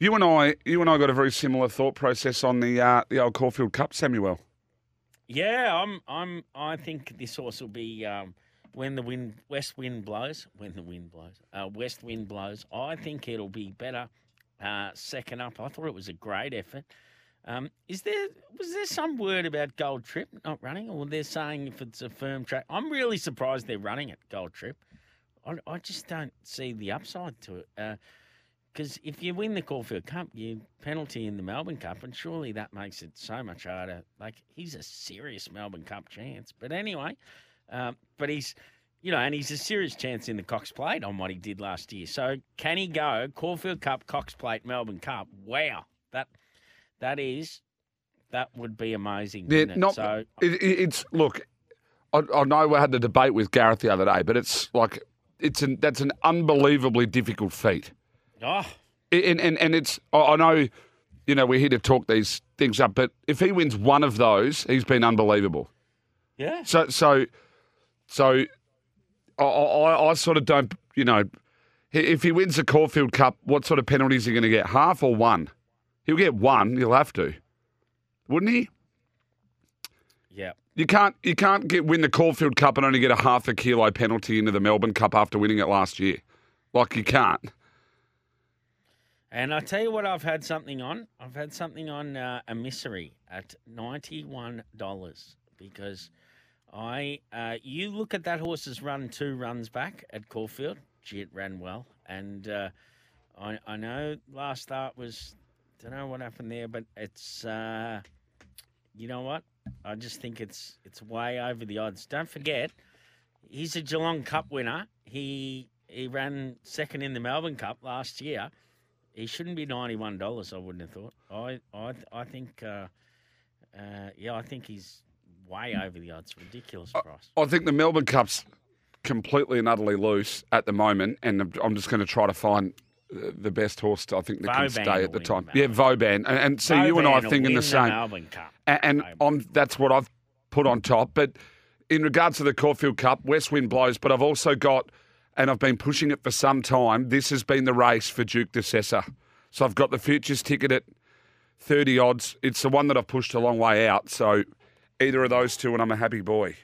You and I, you and I got a very similar thought process on the uh, the old Caulfield Cup, Samuel. Yeah, I'm. I'm. I think this horse will be um, when the wind, west wind blows. When the wind blows, uh, west wind blows. I think it'll be better. Uh, second up, I thought it was a great effort. Um, is there was there some word about Gold Trip not running, or they're saying if it's a firm track? I'm really surprised they're running it Gold Trip. I, I just don't see the upside to it. Because if you win the Caulfield Cup, you penalty in the Melbourne Cup, and surely that makes it so much harder. Like he's a serious Melbourne Cup chance. But anyway, um, but he's, you know, and he's a serious chance in the Cox Plate on what he did last year. So can he go Caulfield Cup, Cox Plate, Melbourne Cup? Wow, that that is that would be amazing. Yeah, it? not, so it- it's look. I, I know we had the debate with Gareth the other day, but it's like it's an that's an unbelievably difficult feat. Oh, and and, and it's I know, you know, we're here to talk these things up, but if he wins one of those, he's been unbelievable. yeah, So so so I I, I sort of don't you know if he wins the Caulfield Cup, what sort of penalties are he going to get? Half or one? He'll get one. He'll have to, wouldn't he? yeah. You can't you can't get win the Caulfield Cup and only get a half a kilo penalty into the Melbourne Cup after winning it last year. Like you can't. And I tell you what, I've had something on. I've had something on uh, Emissary at ninety-one dollars because I. Uh, you look at that horse's run two runs back at Caulfield. Gee, it ran well, and uh, I I know last start was don't know what happened there, but it's uh, you know what? I just think it's it's way over the odds. Don't forget, he's a Geelong Cup winner. He he ran second in the Melbourne Cup last year. He shouldn't be ninety one dollars. I wouldn't have thought. I I I think. Uh, uh, yeah, I think he's way over the odds. Ridiculous price. I think the Melbourne Cup's completely and utterly loose at the moment, and I'm- just going to try to find uh, the best horse I think that can stay at the time. the Yeah, Vauban, and, and see you and I Vauban are thinking the same. Melbourne Cup. and, and Vauban. I'm, that's what I've put on top. But in regards to the Caulfield Cup, West Wind blows. But I've also got, and I've been pushing it for some time. This has been the race for Duke de Sessa. So I've got the futures ticket at thirty odds. It's the one that I've pushed a long way out. So either of those two, and I'm a happy boy.